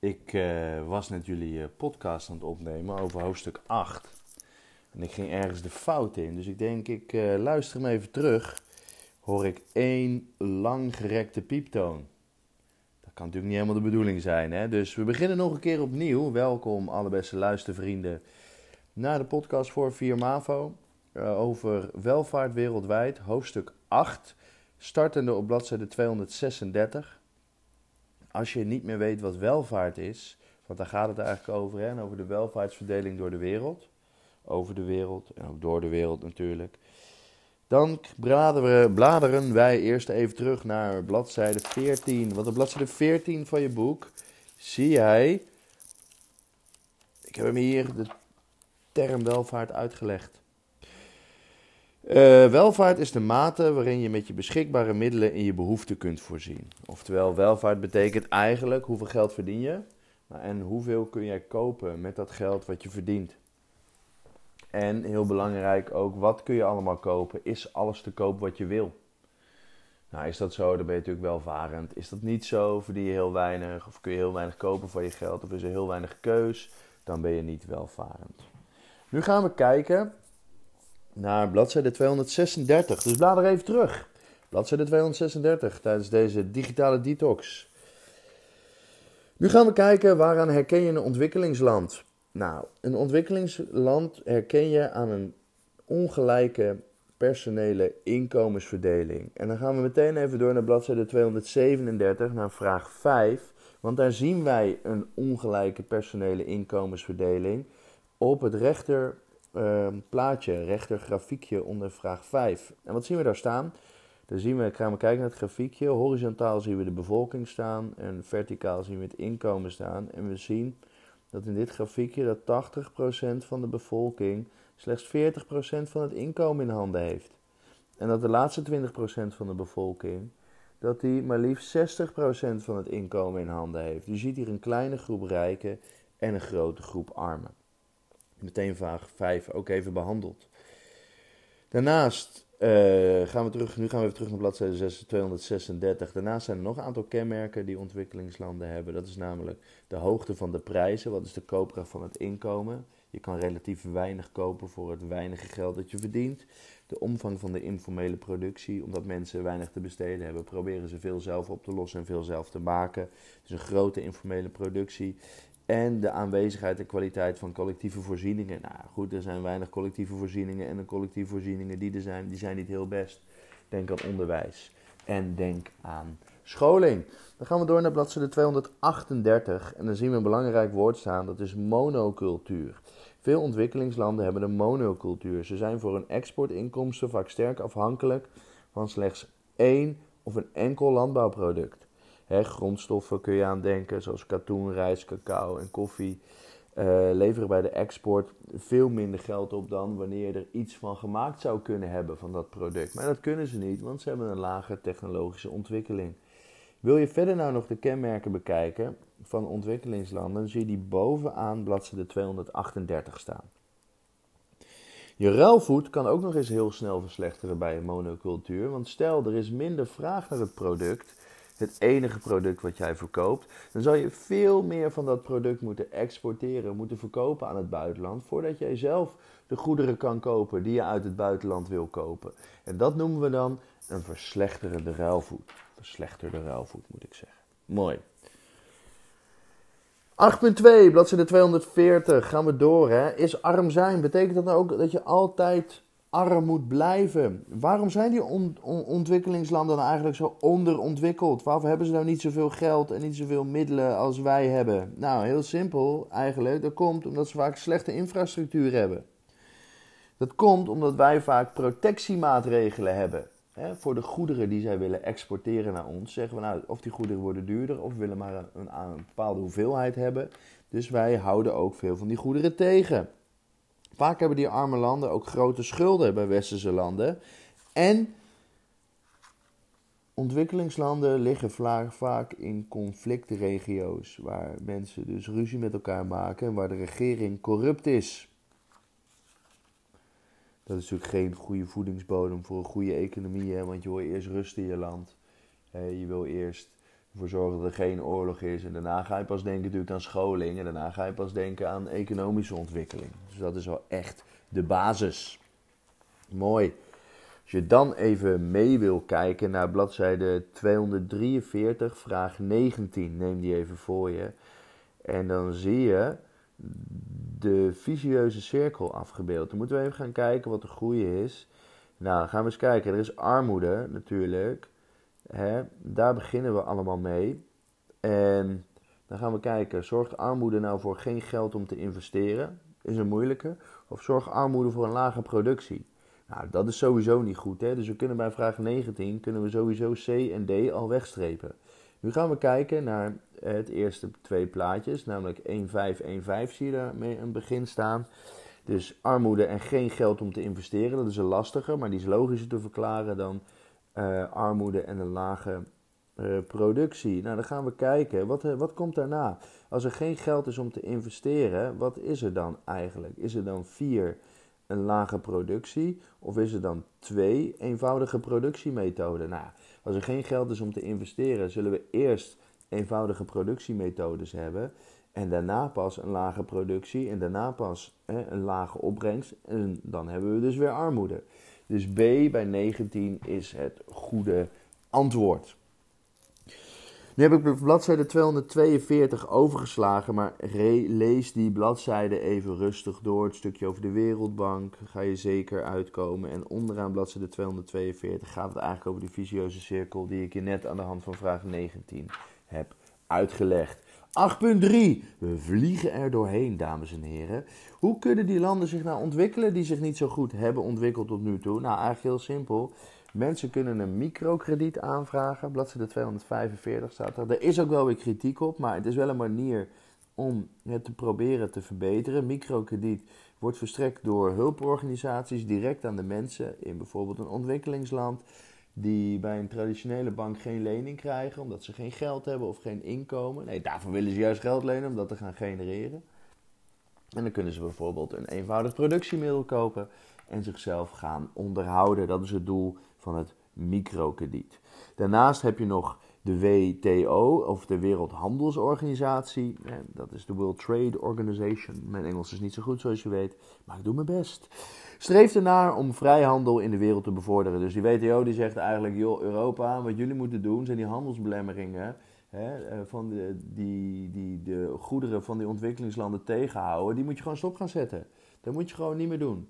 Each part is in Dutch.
Ik uh, was net jullie uh, podcast aan het opnemen over hoofdstuk 8. En ik ging ergens de fout in. Dus ik denk, ik uh, luister hem even terug. Hoor ik één langgerekte pieptoon. Dat kan natuurlijk niet helemaal de bedoeling zijn. Hè? Dus we beginnen nog een keer opnieuw. Welkom alle beste luistervrienden naar de podcast voor 4 MAVO. over welvaart wereldwijd, hoofdstuk 8. Startende op bladzijde 236 als je niet meer weet wat welvaart is, want daar gaat het eigenlijk over, hè, en over de welvaartsverdeling door de wereld, over de wereld en ook door de wereld natuurlijk, dan bladeren, bladeren wij eerst even terug naar bladzijde 14. Want op bladzijde 14 van je boek zie jij, ik heb hem hier de term welvaart uitgelegd. Uh, welvaart is de mate waarin je met je beschikbare middelen in je behoeften kunt voorzien. Oftewel, welvaart betekent eigenlijk hoeveel geld verdien je en hoeveel kun jij kopen met dat geld wat je verdient. En heel belangrijk ook, wat kun je allemaal kopen? Is alles te koop wat je wil? Nou, is dat zo, dan ben je natuurlijk welvarend. Is dat niet zo, verdien je heel weinig of kun je heel weinig kopen voor je geld of is er heel weinig keus, dan ben je niet welvarend. Nu gaan we kijken naar bladzijde 236. Dus blader even terug. Bladzijde 236 tijdens deze digitale detox. Nu gaan we kijken waaraan herken je een ontwikkelingsland. Nou, een ontwikkelingsland herken je aan een ongelijke personele inkomensverdeling. En dan gaan we meteen even door naar bladzijde 237, naar vraag 5. Want daar zien wij een ongelijke personele inkomensverdeling op het rechter uh, plaatje, rechter grafiekje onder vraag 5. En wat zien we daar staan? Dan zien we, gaan we kijken naar het grafiekje. Horizontaal zien we de bevolking staan en verticaal zien we het inkomen staan. En we zien dat in dit grafiekje dat 80% van de bevolking slechts 40% van het inkomen in handen heeft. En dat de laatste 20% van de bevolking, dat die maar liefst 60% van het inkomen in handen heeft. Je ziet hier een kleine groep rijken en een grote groep armen meteen vraag 5 ook even behandeld. Daarnaast uh, gaan we terug, nu gaan we even terug naar bladzijde 236. Daarnaast zijn er nog een aantal kenmerken die ontwikkelingslanden hebben. Dat is namelijk de hoogte van de prijzen. Wat is de koopkracht van het inkomen? Je kan relatief weinig kopen voor het weinige geld dat je verdient. De omvang van de informele productie, omdat mensen weinig te besteden hebben, proberen ze veel zelf op te lossen en veel zelf te maken. Dus een grote informele productie. En de aanwezigheid en kwaliteit van collectieve voorzieningen. Nou goed, er zijn weinig collectieve voorzieningen. En de collectieve voorzieningen die er zijn, die zijn niet heel best. Denk aan onderwijs. En denk aan scholing. Dan gaan we door naar bladzijde 238. En dan zien we een belangrijk woord staan. Dat is monocultuur. Veel ontwikkelingslanden hebben een monocultuur. Ze zijn voor hun exportinkomsten vaak sterk afhankelijk van slechts één of een enkel landbouwproduct grondstoffen kun je aan denken, zoals katoen, rijst, cacao en koffie. Uh, leveren bij de export veel minder geld op dan wanneer je er iets van gemaakt zou kunnen hebben van dat product. Maar dat kunnen ze niet, want ze hebben een lage technologische ontwikkeling. Wil je verder nou nog de kenmerken bekijken van ontwikkelingslanden, dan zie je die bovenaan bladzijde 238 staan. Je ruilvoet kan ook nog eens heel snel verslechteren bij een monocultuur, want stel er is minder vraag naar het product het enige product wat jij verkoopt, dan zal je veel meer van dat product moeten exporteren, moeten verkopen aan het buitenland, voordat jij zelf de goederen kan kopen die je uit het buitenland wil kopen. En dat noemen we dan een verslechterende ruilvoet. Verslechterde ruilvoet moet ik zeggen. Mooi. 8.2, bladzijde 240, gaan we door. Hè? Is arm zijn, betekent dat nou ook dat je altijd arm moet blijven. Waarom zijn die ontwikkelingslanden dan eigenlijk zo onderontwikkeld? Waarom hebben ze nou niet zoveel geld en niet zoveel middelen als wij hebben? Nou, heel simpel eigenlijk. Dat komt omdat ze vaak slechte infrastructuur hebben. Dat komt omdat wij vaak protectiemaatregelen hebben. Hè, voor de goederen die zij willen exporteren naar ons. Zeggen we nou, of die goederen worden duurder of we willen maar een bepaalde hoeveelheid hebben. Dus wij houden ook veel van die goederen tegen. Vaak hebben die arme landen ook grote schulden bij westerse landen. En ontwikkelingslanden liggen vaak in conflictregio's, waar mensen dus ruzie met elkaar maken en waar de regering corrupt is. Dat is natuurlijk geen goede voedingsbodem voor een goede economie, hè? want je wil eerst rust in je land. Je wil eerst Ervoor zorgen dat er geen oorlog is. En daarna ga je pas denken natuurlijk aan scholing. En daarna ga je pas denken aan economische ontwikkeling. Dus dat is wel echt de basis. Mooi. Als je dan even mee wil kijken naar bladzijde 243, vraag 19, neem die even voor je. En dan zie je de visieuze cirkel afgebeeld. Dan moeten we even gaan kijken wat de groei is. Nou, gaan we eens kijken. Er is armoede natuurlijk. Hè? Daar beginnen we allemaal mee. En dan gaan we kijken, zorgt armoede nou voor geen geld om te investeren? Is een moeilijke. Of zorgt armoede voor een lage productie? Nou, dat is sowieso niet goed. Hè? Dus we kunnen bij vraag 19 kunnen we sowieso C en D al wegstrepen. Nu gaan we kijken naar het eerste twee plaatjes, namelijk 1, 5, 1, 5 zie je daar mee een begin staan. Dus armoede en geen geld om te investeren, dat is een lastige, maar die is logischer te verklaren dan uh, armoede en een lage uh, productie. Nou, dan gaan we kijken, wat, uh, wat komt daarna? Als er geen geld is om te investeren, wat is er dan eigenlijk? Is er dan 4 een lage productie of is er dan 2 eenvoudige productiemethoden? Nou, als er geen geld is om te investeren, zullen we eerst eenvoudige productiemethodes hebben. En daarna pas een lage productie en daarna pas hè, een lage opbrengst. En dan hebben we dus weer armoede. Dus B bij 19 is het goede antwoord. Nu heb ik bladzijde 242 overgeslagen, maar lees die bladzijde even rustig door. Het stukje over de Wereldbank ga je zeker uitkomen. En onderaan bladzijde 242 gaat het eigenlijk over die visieuze cirkel die ik je net aan de hand van vraag 19 heb uitgelegd. 8.3. We vliegen er doorheen, dames en heren. Hoe kunnen die landen zich nou ontwikkelen die zich niet zo goed hebben ontwikkeld tot nu toe? Nou, eigenlijk heel simpel. Mensen kunnen een microkrediet aanvragen. Bladzijde 245 staat er. Er is ook wel weer kritiek op, maar het is wel een manier om het te proberen te verbeteren. Microkrediet wordt verstrekt door hulporganisaties direct aan de mensen in bijvoorbeeld een ontwikkelingsland die bij een traditionele bank geen lening krijgen omdat ze geen geld hebben of geen inkomen. Nee, daarvoor willen ze juist geld lenen om dat te gaan genereren. En dan kunnen ze bijvoorbeeld een eenvoudig productiemiddel kopen en zichzelf gaan onderhouden. Dat is het doel van het microkrediet. Daarnaast heb je nog de WTO, of de Wereldhandelsorganisatie. Dat is de World Trade Organization. Mijn Engels is niet zo goed zoals je weet, maar ik doe mijn best. Streeft ernaar om vrijhandel in de wereld te bevorderen. Dus die WTO die zegt eigenlijk, joh, Europa, wat jullie moeten doen zijn die handelsbelemmeringen. Hè, eh, van de, die, die de goederen van die ontwikkelingslanden tegenhouden, die moet je gewoon stop gaan zetten. Dat moet je gewoon niet meer doen.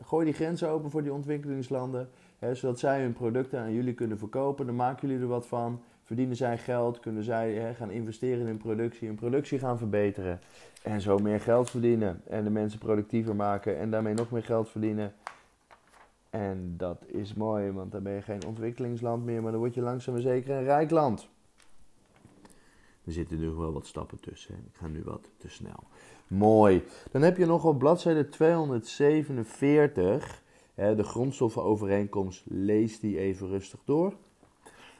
Gooi die grenzen open voor die ontwikkelingslanden, zodat zij hun producten aan jullie kunnen verkopen. Dan maken jullie er wat van. Verdienen zij geld, kunnen zij hè, gaan investeren in productie, hun productie gaan verbeteren. En zo meer geld verdienen. En de mensen productiever maken en daarmee nog meer geld verdienen. En dat is mooi, want dan ben je geen ontwikkelingsland meer, maar dan word je langzaam maar zeker een rijk land. Er zitten nu wel wat stappen tussen. Ik ga nu wat te snel. Mooi. Dan heb je nog op bladzijde 247 hè, de grondstoffenovereenkomst. Lees die even rustig door.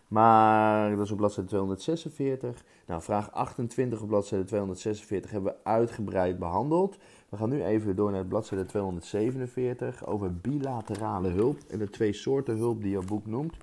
Maar dat is op bladzijde 246. Nou, vraag 28 op bladzijde 246 hebben we uitgebreid behandeld. We gaan nu even door naar bladzijde 247 over bilaterale hulp en de twee soorten hulp die jouw boek noemt.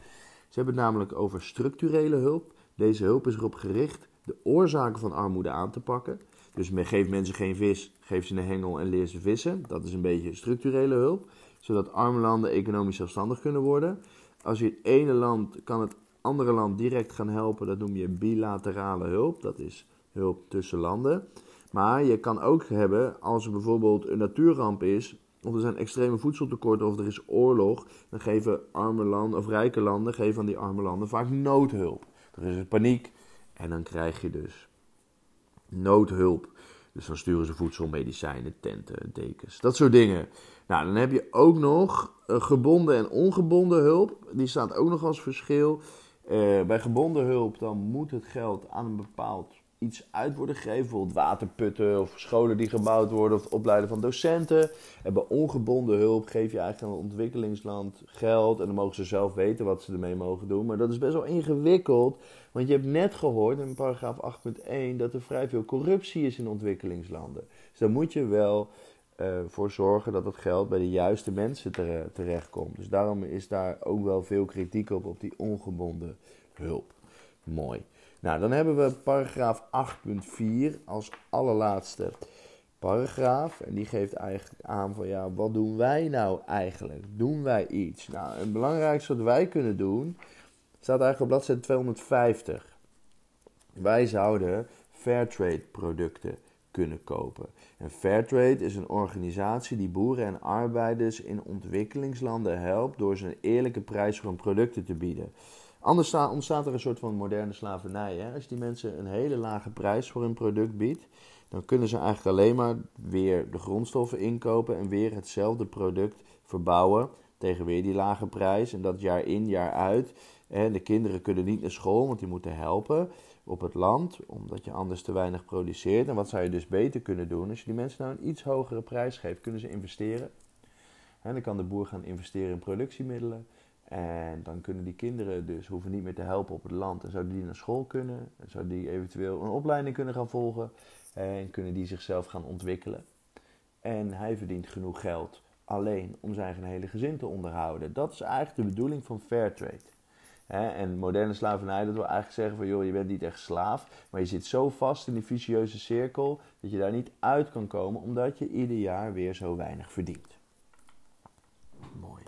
Ze hebben het namelijk over structurele hulp. Deze hulp is erop gericht de oorzaken van armoede aan te pakken. Dus geef mensen geen vis, geef ze een hengel en leer ze vissen. Dat is een beetje structurele hulp, zodat arme landen economisch zelfstandig kunnen worden. Als je het ene land kan het andere land direct gaan helpen, dat noem je bilaterale hulp. Dat is hulp tussen landen. Maar je kan ook hebben, als er bijvoorbeeld een natuurramp is, of er zijn extreme voedseltekorten of er is oorlog, dan geven arme landen of rijke landen geven aan die arme landen vaak noodhulp. Er is paniek en dan krijg je dus noodhulp. Dus dan sturen ze voedsel, medicijnen, tenten, dekens, dat soort dingen. Nou, dan heb je ook nog eh, gebonden en ongebonden hulp. Die staat ook nog als verschil. Uh, bij gebonden hulp dan moet het geld aan een bepaald iets uit worden gegeven. Bijvoorbeeld waterputten of scholen die gebouwd worden of het opleiden van docenten. En bij ongebonden hulp geef je eigenlijk aan het ontwikkelingsland geld. En dan mogen ze zelf weten wat ze ermee mogen doen. Maar dat is best wel ingewikkeld. Want je hebt net gehoord in paragraaf 8.1 dat er vrij veel corruptie is in ontwikkelingslanden. Dus daar moet je wel voor zorgen dat het geld bij de juiste mensen terechtkomt. Dus daarom is daar ook wel veel kritiek op, op die ongebonden hulp. Mooi. Nou, dan hebben we paragraaf 8.4 als allerlaatste paragraaf. En die geeft eigenlijk aan van ja, wat doen wij nou eigenlijk? Doen wij iets? Nou, het belangrijkste wat wij kunnen doen, staat eigenlijk op bladzijde 250. Wij zouden Fairtrade producten kunnen kopen. En Fairtrade is een organisatie die boeren en arbeiders in ontwikkelingslanden helpt door ze een eerlijke prijs voor hun producten te bieden. Anders ontstaat er een soort van moderne slavernij. Hè? Als die mensen een hele lage prijs voor hun product biedt, dan kunnen ze eigenlijk alleen maar weer de grondstoffen inkopen en weer hetzelfde product verbouwen tegen weer die lage prijs. En dat jaar in, jaar uit. En de kinderen kunnen niet naar school, want die moeten helpen op het land, omdat je anders te weinig produceert. En wat zou je dus beter kunnen doen? Als je die mensen nou een iets hogere prijs geeft, kunnen ze investeren. En dan kan de boer gaan investeren in productiemiddelen. En dan kunnen die kinderen dus hoeven niet meer te helpen op het land. En zouden die naar school kunnen. En zouden die eventueel een opleiding kunnen gaan volgen. En kunnen die zichzelf gaan ontwikkelen. En hij verdient genoeg geld alleen om zijn hele gezin te onderhouden. Dat is eigenlijk de bedoeling van Fairtrade. En moderne slavernij, dat wil eigenlijk zeggen van joh, je bent niet echt slaaf, maar je zit zo vast in die vicieuze cirkel dat je daar niet uit kan komen omdat je ieder jaar weer zo weinig verdient. Mooi.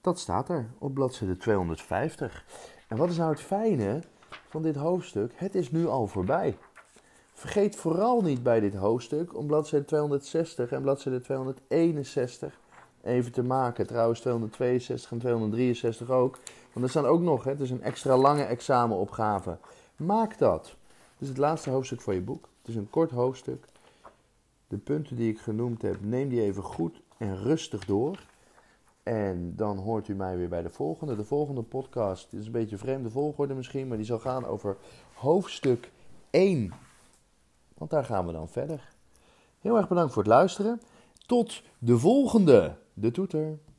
Dat staat er op bladzijde 250. En wat is nou het fijne van dit hoofdstuk? Het is nu al voorbij. Vergeet vooral niet bij dit hoofdstuk om bladzijde 260 en bladzijde 261 even te maken. Trouwens 262 en 263 ook. Want er staan ook nog, hè, het is een extra lange examenopgave. Maak dat. Dit is het laatste hoofdstuk van je boek. Het is een kort hoofdstuk. De punten die ik genoemd heb, neem die even goed en rustig door. En dan hoort u mij weer bij de volgende. De volgende podcast is een beetje een vreemde volgorde misschien, maar die zal gaan over hoofdstuk 1. Want daar gaan we dan verder. Heel erg bedankt voor het luisteren. Tot de volgende, de toeter.